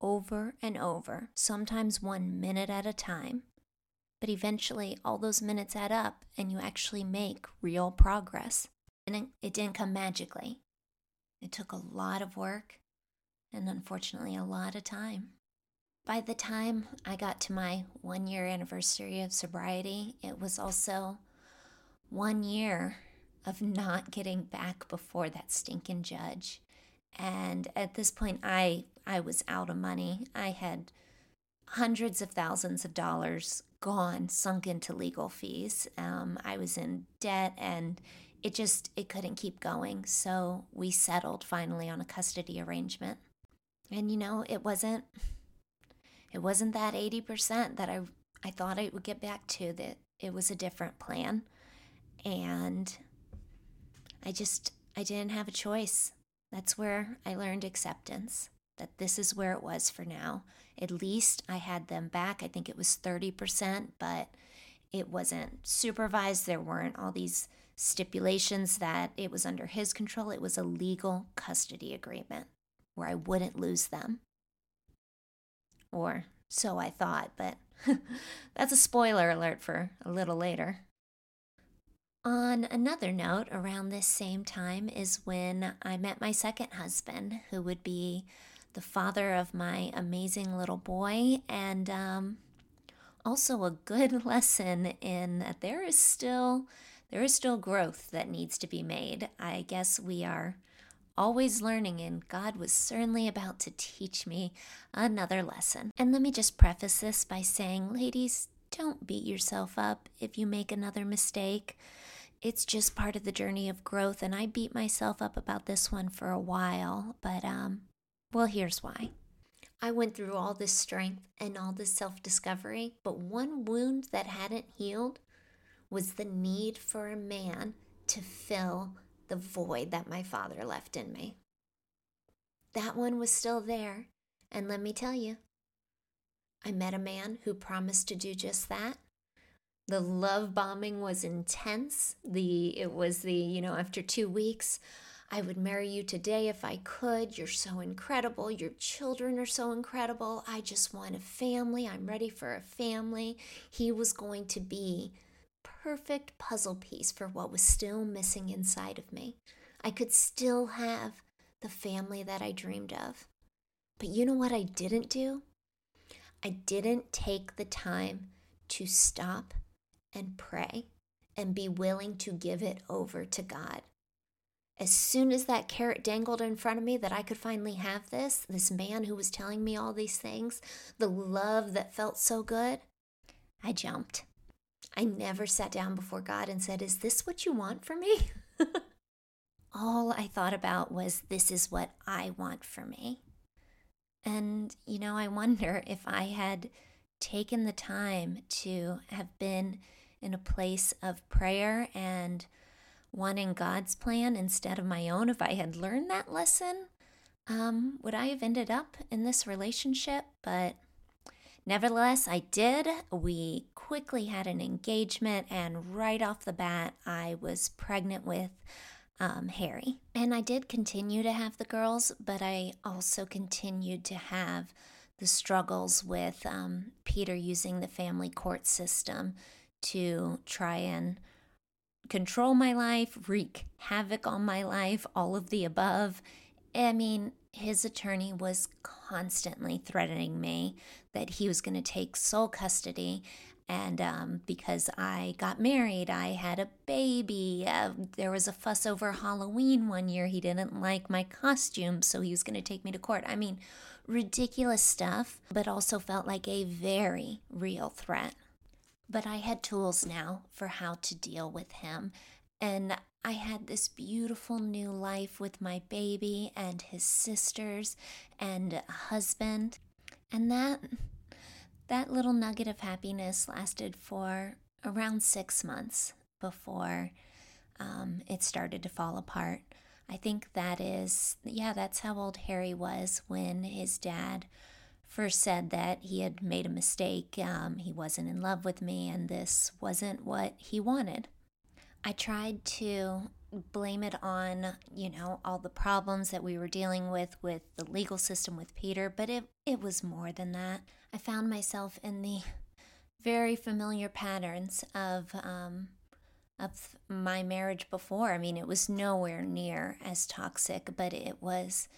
over and over, sometimes one minute at a time. But eventually, all those minutes add up and you actually make real progress. And it didn't come magically. It took a lot of work and unfortunately a lot of time. By the time I got to my one year anniversary of sobriety, it was also one year of not getting back before that stinking judge. And at this point, I, I was out of money. I had hundreds of thousands of dollars gone, sunk into legal fees. Um, I was in debt and it just it couldn't keep going. So we settled finally on a custody arrangement. And you know it wasn't it wasn't that 80% that i i thought i would get back to that it was a different plan. And i just i didn't have a choice. That's where i learned acceptance that this is where it was for now at least i had them back i think it was 30% but it wasn't supervised there weren't all these stipulations that it was under his control. It was a legal custody agreement where I wouldn't lose them. Or so I thought, but (laughs) that's a spoiler alert for a little later. On another note, around this same time is when I met my second husband, who would be the father of my amazing little boy, and um, also a good (laughs) lesson in that there is still there is still growth that needs to be made. I guess we are always learning, and God was certainly about to teach me another lesson. And let me just preface this by saying, ladies, don't beat yourself up if you make another mistake. it's just part of the journey of growth. And I beat myself up about this one for a while, but, um, well, here's why. I went through all this strength and all this self discovery, but one wound that hadn't healed was the need for a man to fill the void that my father left in me. That one was still there, and let me tell you, I met a man who promised to do just that. The love bombing was intense. The it was the, you know, after 2 weeks, I would marry you today if I could. You're so incredible. Your children are so incredible. I just want a family. I'm ready for a family. He was going to be perfect puzzle piece for what was still missing inside of me. I could still have the family that I dreamed of. But you know what I didn't do? I didn't take the time to stop and pray and be willing to give it over to God. As soon as that carrot dangled in front of me that I could finally have this, this man who was telling me all these things, the love that felt so good, I jumped. I never sat down before God and said, Is this what you want for me? (laughs) all I thought about was, This is what I want for me. And, you know, I wonder if I had taken the time to have been in a place of prayer and wanting God's plan instead of my own, if I had learned that lesson, um, would I have ended up in this relationship? But nevertheless, I did. We quickly had an engagement, and right off the bat, I was pregnant with um, Harry. And I did continue to have the girls, but I also continued to have the struggles with um, Peter using the family court system to try and control my life, wreak havoc on my life, all of the above. I mean, his attorney was constantly threatening me that he was going to take sole custody and um, because I got married, I had a baby. Uh, there was a fuss over Halloween one year. He didn't like my costume, so he was going to take me to court. I mean, ridiculous stuff, but also felt like a very real threat. But I had tools now for how to deal with him. And I had this beautiful new life with my baby and his sisters and husband. And that that little nugget of happiness lasted for around six months before um, it started to fall apart. I think that is, yeah, that's how old Harry was when his dad first said that he had made a mistake. Um, he wasn't in love with me, and this wasn't what he wanted. I tried to blame it on, you know, all the problems that we were dealing with with the legal system with Peter, but it, it was more than that. I found myself in the very familiar patterns of um, of my marriage before. I mean, it was nowhere near as toxic, but it was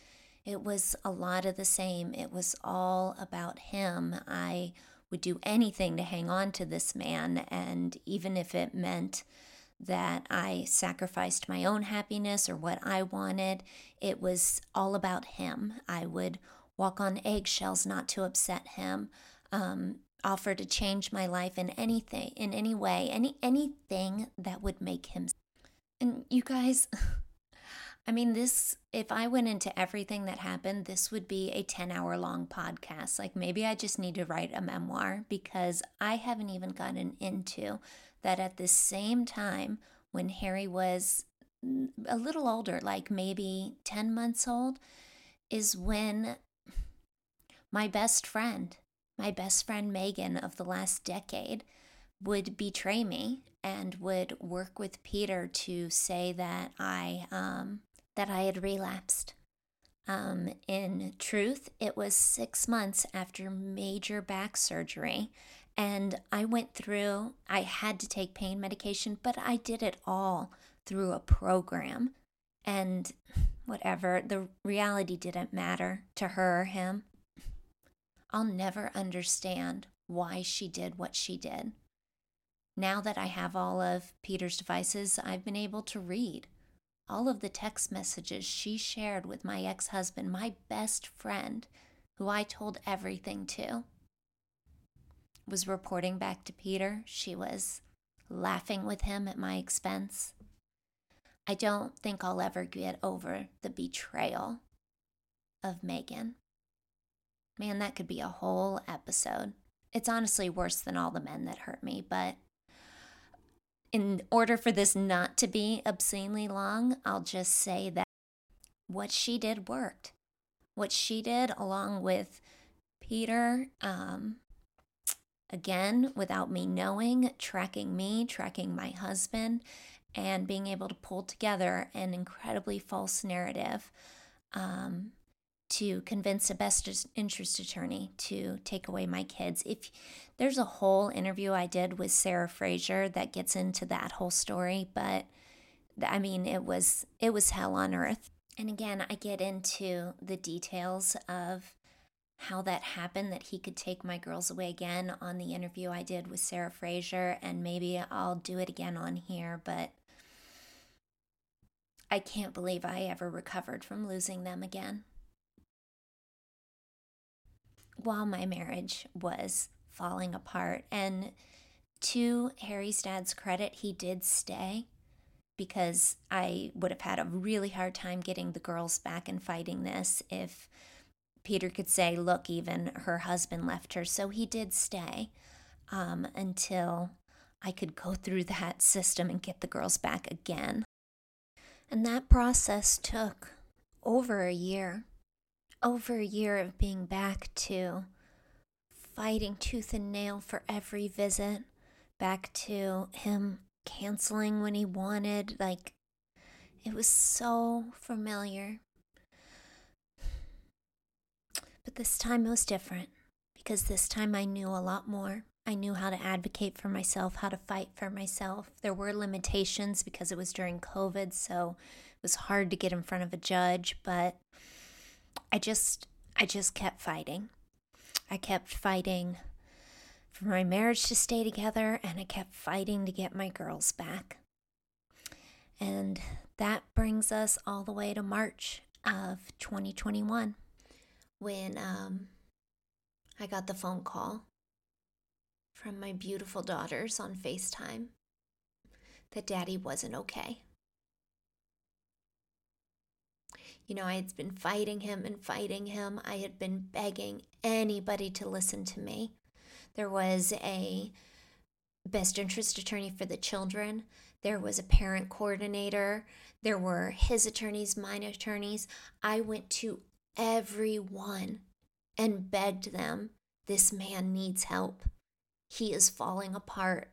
it was a lot of the same. It was all about him. I would do anything to hang on to this man, and even if it meant that I sacrificed my own happiness or what I wanted, it was all about him. I would walk on eggshells not to upset him, um, offer to change my life in anything, in any way, any anything that would make him. And you guys, (laughs) I mean, this, if I went into everything that happened, this would be a 10 hour long podcast. Like maybe I just need to write a memoir because I haven't even gotten into that at the same time when Harry was a little older, like maybe 10 months old, is when my best friend, my best friend Megan of the last decade, would betray me and would work with Peter to say that I um, that I had relapsed. Um, in truth, it was six months after major back surgery, and I went through. I had to take pain medication, but I did it all through a program, and whatever. The reality didn't matter to her or him. I'll never understand why she did what she did. Now that I have all of Peter's devices, I've been able to read all of the text messages she shared with my ex husband, my best friend, who I told everything to. Was reporting back to Peter. She was laughing with him at my expense. I don't think I'll ever get over the betrayal of Megan. Man, that could be a whole episode. It's honestly worse than all the men that hurt me, but in order for this not to be obscenely long, I'll just say that what she did worked. What she did, along with Peter, um, again, without me knowing, tracking me, tracking my husband, and being able to pull together an incredibly false narrative um, to convince a best interest attorney to take away my kids. If there's a whole interview I did with Sarah Fraser that gets into that whole story, but I mean it was it was hell on earth. And again, I get into the details of how that happened that he could take my girls away again on the interview I did with Sarah Fraser and maybe I'll do it again on here, but I can't believe I ever recovered from losing them again while my marriage was falling apart. And to Harry's dad's credit, he did stay because I would have had a really hard time getting the girls back and fighting this if Peter could say, look, even her husband left her. So he did stay um, until I could go through (laughs) that system and get the girls back again. And that process took over a year over a year of being back to fighting tooth and nail for every visit, back to him canceling when he wanted. Like, it was so familiar. But this time it was different because this time I knew a lot more. I knew how to advocate for myself, how to fight for myself. There were limitations because it was during COVID, so it was hard to get in front of a judge, but I just I just kept fighting. I kept fighting for my marriage to stay together and I kept fighting to get my girls back. And that brings us all the way to March of 2021 when um, I got the phone call from my beautiful daughters on FaceTime that daddy wasn't okay. You know, I had been fighting him and fighting him. I had been begging anybody to listen to me. There was a best interest attorney for the children, there was a parent coordinator, there were his attorneys, mine attorneys. I went to everyone and begged them this man needs help. He is falling apart.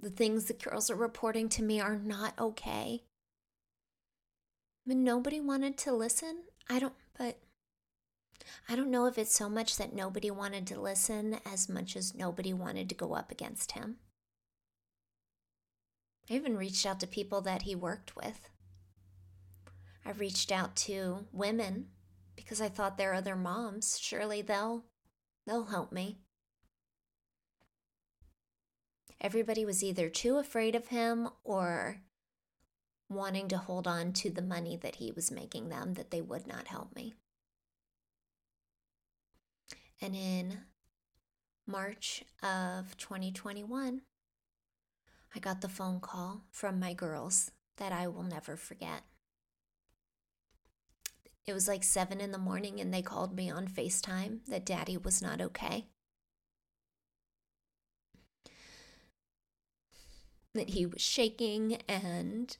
The things the girls are reporting to me are not okay. Nobody wanted to listen. I don't, but I don't know if it's so much that nobody wanted to listen as much as nobody wanted to go up against him. I even reached out to people that he worked with. I reached out to women because I thought they're other moms. Surely they'll they'll help me. Everybody was either too afraid of him or wanting to hold on to the money that he was making them, that they would not help me. And in March of 2021, I got the phone call from my girls that I will never forget. It was like seven in the morning, and they called me on FaceTime that daddy was not okay. That he was shaking and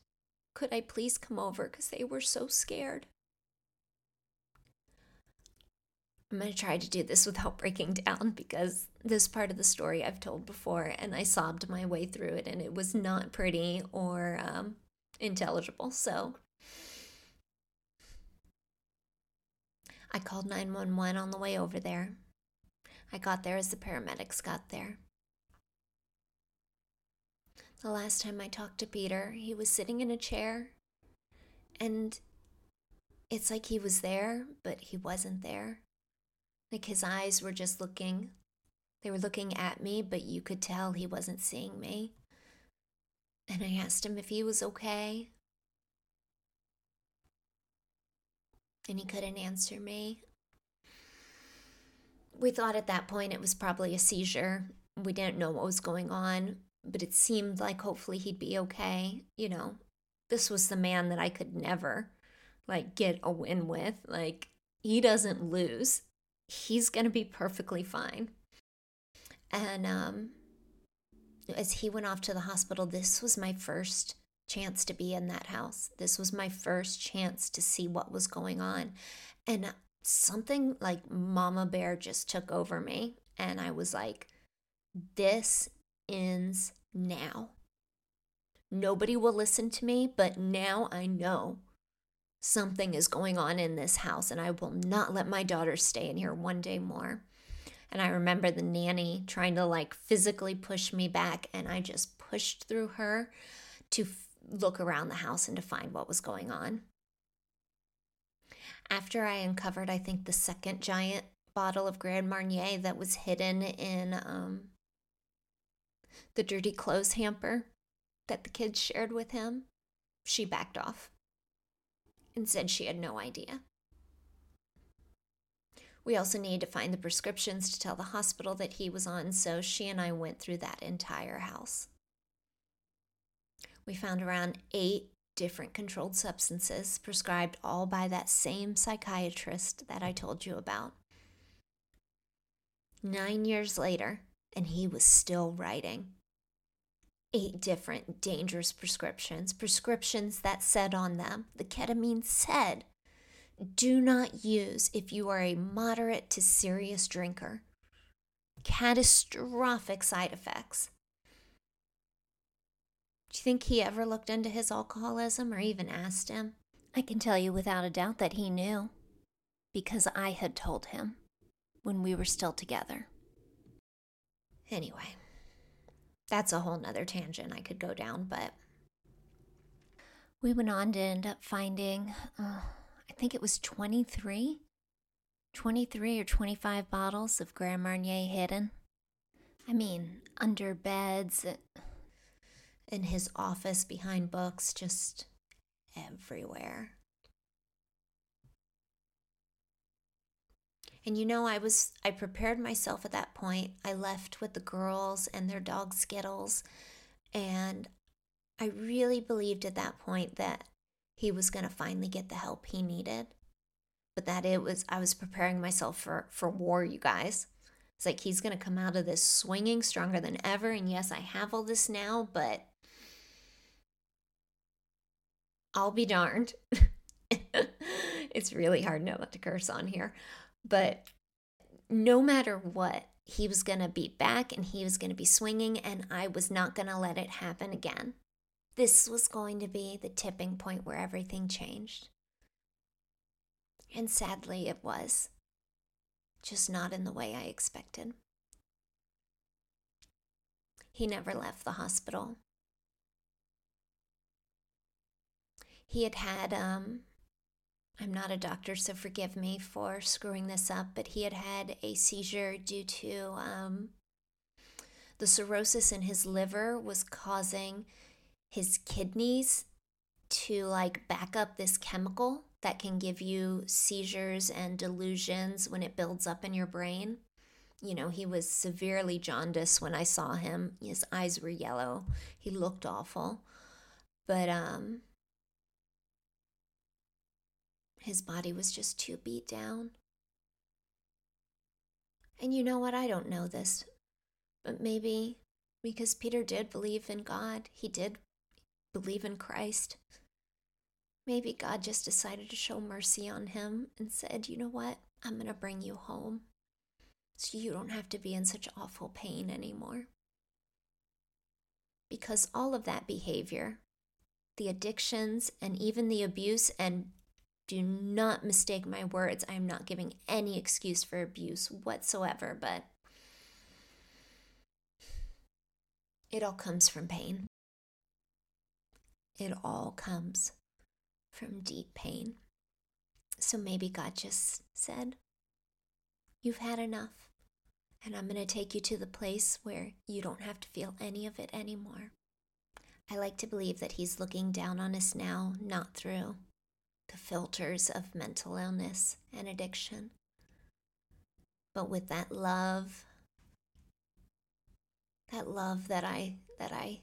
could I please come over? Because they were so scared. I'm going to try to do this without (laughs) breaking down because this part of the story I've told before and I sobbed my way through it and it was not pretty or um, intelligible. So I called 911 on the way over there. I got there as the paramedics got there. The last time I talked to Peter, he was sitting in a chair, and it's like he was there, but he wasn't there. Like his eyes were just looking, they were looking at me, but you could tell he wasn't seeing me. And I asked him if he was okay. And he couldn't answer me. We thought at that point it was probably a seizure we didn't know what was going on, but it seemed like hopefully he'd be okay. You know, this was the man that I could never like get a win with. Like, he doesn't lose. He's going to be perfectly fine. And um as he went off to the hospital, this was my first chance to be in that house. This was my first chance to see what was going on. And something like Mama Bear just took over me. And I was like, this ends now. Nobody will listen to me, but now I know something is going on in this house, and I will not let my daughter stay in here one day more. And I remember the nanny trying to like physically push me back, and I just pushed through her to f- look around the house and to find what was going on. After I uncovered, I think, the second giant bottle of Grand Marnier that was hidden in um, the dirty clothes hamper that the kids shared with him, she backed off and said she had no idea. We also needed to find the prescriptions to tell the hospital that he was on, so she and I went through that entire house. We found around eight different controlled substances prescribed all by that same psychiatrist that I told you about. Nine years later, and he was still writing. Eight different dangerous prescriptions, prescriptions that said on them, the ketamine said do not use if you are a moderate to serious drinker. Catastrophic side effects. Do you think he ever looked into his alcoholism or even asked him? I can tell you without a doubt that he knew, because I had told him when we were still together. Anyway, that's a whole nother tangent I could go down, but we went on to end up finding. Uh, I think it was 23, 23 or 25 bottles of Grand Marnier hidden. I mean, under beds, in his office, behind books, just everywhere. And you know, I was, I prepared myself at that point. I left with the girls and their dog Skittles. And I really believed at that point that he was going to finally get the help he needed. But that it was, I was preparing myself for, for war, you guys. It's like he's going to come out of this swinging stronger than ever. And yes, I have all this now, but I'll be darned. (laughs) it's really hard not to curse on here. But no matter what, he was going to be back and he was going to be swinging, and I was not going to let it happen again. This was going to be the tipping point where everything changed. And sadly, it was. Just not in the way I expected. He never left the hospital. He had had, um, I'm not a doctor, so forgive me for screwing this up, but he had had a seizure due to um, the cirrhosis in his liver was causing his kidneys to like back up this chemical that can give you seizures and delusions when it builds up in your brain. You know, he was severely jaundiced when I saw him. His eyes were yellow. He looked awful. But um his body was just too beat down. And you know what? I don't know this, but maybe because Peter did believe in God, he did believe in Christ. Maybe God just decided to show mercy on him and said, you know what? I'm going to bring you home so you don't have to be in such awful pain anymore. Because all of that behavior, the addictions, and even the abuse, and do not mistake my words, I am not giving any excuse for abuse whatsoever, but it all comes from pain. It all comes from deep pain. So maybe God just said, You've had enough, and I'm going to take you to the place where you don't have to feel any of it anymore. I like to believe that He's looking down on us now, not through the filters of mental illness and addiction, but with that love that love that I that I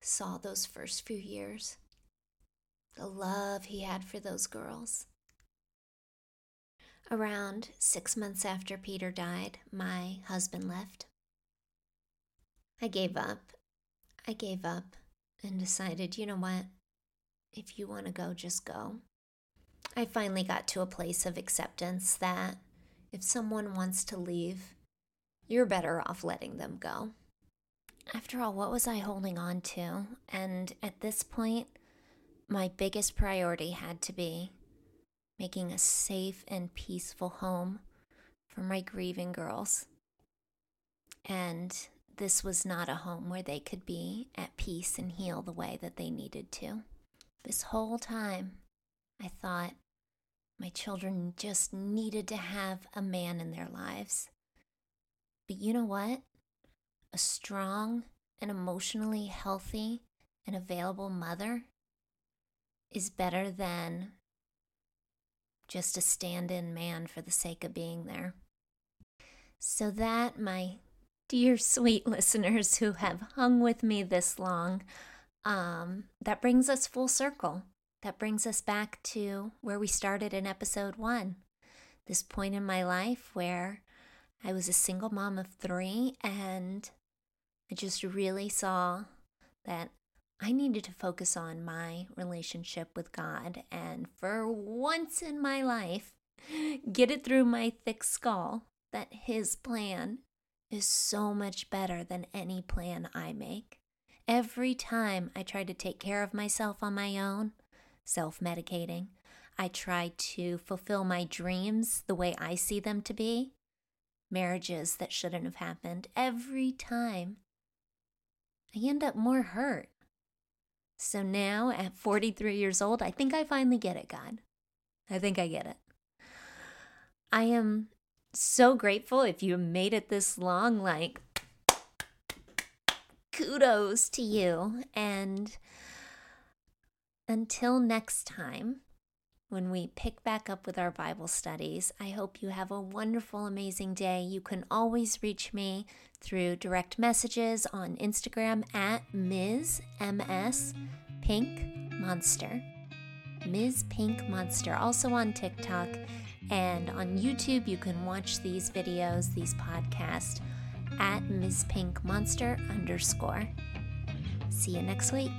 saw those first few years. The love he had for those girls. Around six months after Peter died, my husband left. I gave up. I gave up and decided, you know what? If you want to go, just go. I finally got to a place of acceptance that if someone wants to leave, you're better off letting them go. After all, what was I holding on to? And at this point, my biggest priority had to be making a safe and peaceful home for my grieving girls. And this was not a home where they could be at peace and heal the way that they needed to. This whole time, I thought my children just needed to have a man in their lives. But you know what? A strong and emotionally healthy and available mother is better than just a stand in man for the sake of being there. So, that, my dear sweet (laughs) listeners who have hung with me this long, um, that brings us full circle. That brings us back to where we started in episode one. This point in my life where I was a single mom of three and I just really saw that I needed to focus on my relationship with God and for once in my life, get it through my thick skull that His plan is so much better than any plan I make. Every time I try to take care of myself on my own, self medicating, I try to fulfill my dreams the way I see them to be, marriages that shouldn't have happened. Every time I end up more hurt so now at 43 years old, I think I finally get it, God. I think I get it. I am so grateful if you made it this long. Like, kudos to you. And until next time, when we pick back up with our Bible studies, I hope you have a wonderful, amazing day. You can always reach me through direct messages on Instagram at Ms. MS Pink Monster. Ms. Pink Monster, also on TikTok and on YouTube. You can watch these videos, these podcasts at Ms. Pink Monster underscore. See you next week.